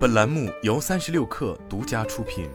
本栏目由三十六氪独家出品。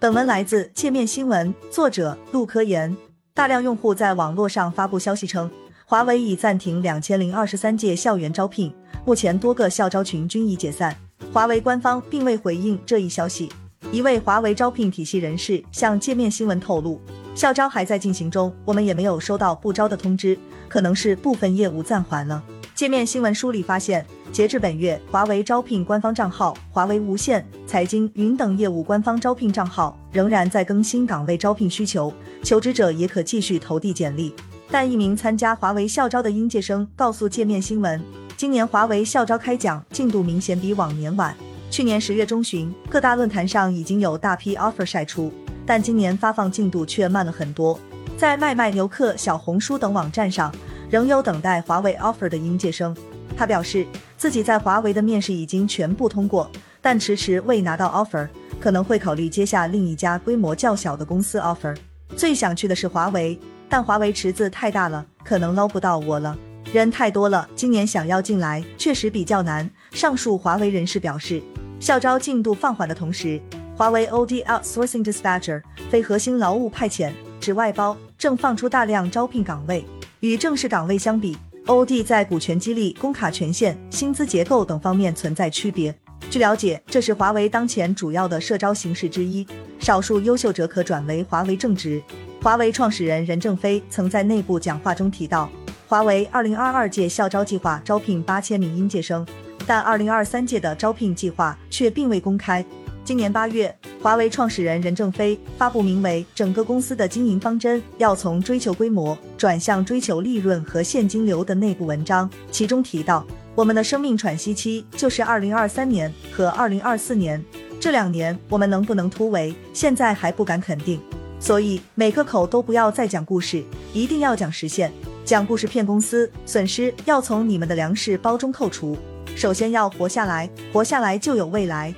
本文来自界面新闻，作者陆科研。大量用户在网络上发布消息称，华为已暂停两千零二十三届校园招聘，目前多个校招群均已解散。华为官方并未回应这一消息。一位华为招聘体系人士向界面新闻透露，校招还在进行中，我们也没有收到不招的通知，可能是部分业务暂缓了。界面新闻梳理发现，截至本月，华为招聘官方账号、华为无线、财经、云等业务官方招聘账号仍然在更新岗位招聘需求，求职者也可继续投递简历。但一名参加华为校招的应届生告诉界面新闻，今年华为校招开奖进度明显比往年晚。去年十月中旬，各大论坛上已经有大批 offer 晒出，但今年发放进度却慢了很多。在卖卖牛客、小红书等网站上，仍有等待华为 offer 的应届生。他表示，自己在华为的面试已经全部通过，但迟迟未拿到 offer，可能会考虑接下另一家规模较小的公司 offer。最想去的是华为，但华为池子太大了，可能捞不到我了。人太多了，今年想要进来确实比较难。上述华为人士表示。校招进度放缓的同时，华为 OD Outsourcing Dispatcher 非核心劳务派遣指外包正放出大量招聘岗位。与正式岗位相比，OD 在股权激励、工卡权限、薪资结构等方面存在区别。据了解，这是华为当前主要的社招形式之一。少数优秀者可转为华为正职。华为创始人任正非曾在内部讲话中提到，华为2022届校招计划招聘八千名应届生。但二零二三届的招聘计划却并未公开。今年八月，华为创始人任正非发布名为《整个公司的经营方针》，要从追求规模转向追求利润和现金流的内部文章，其中提到，我们的生命喘息期就是二零二三年和二零二四年，这两年我们能不能突围，现在还不敢肯定。所以每个口都不要再讲故事，一定要讲实现。讲故事骗公司，损失要从你们的粮食包中扣除。首先要活下来，活下来就有未来。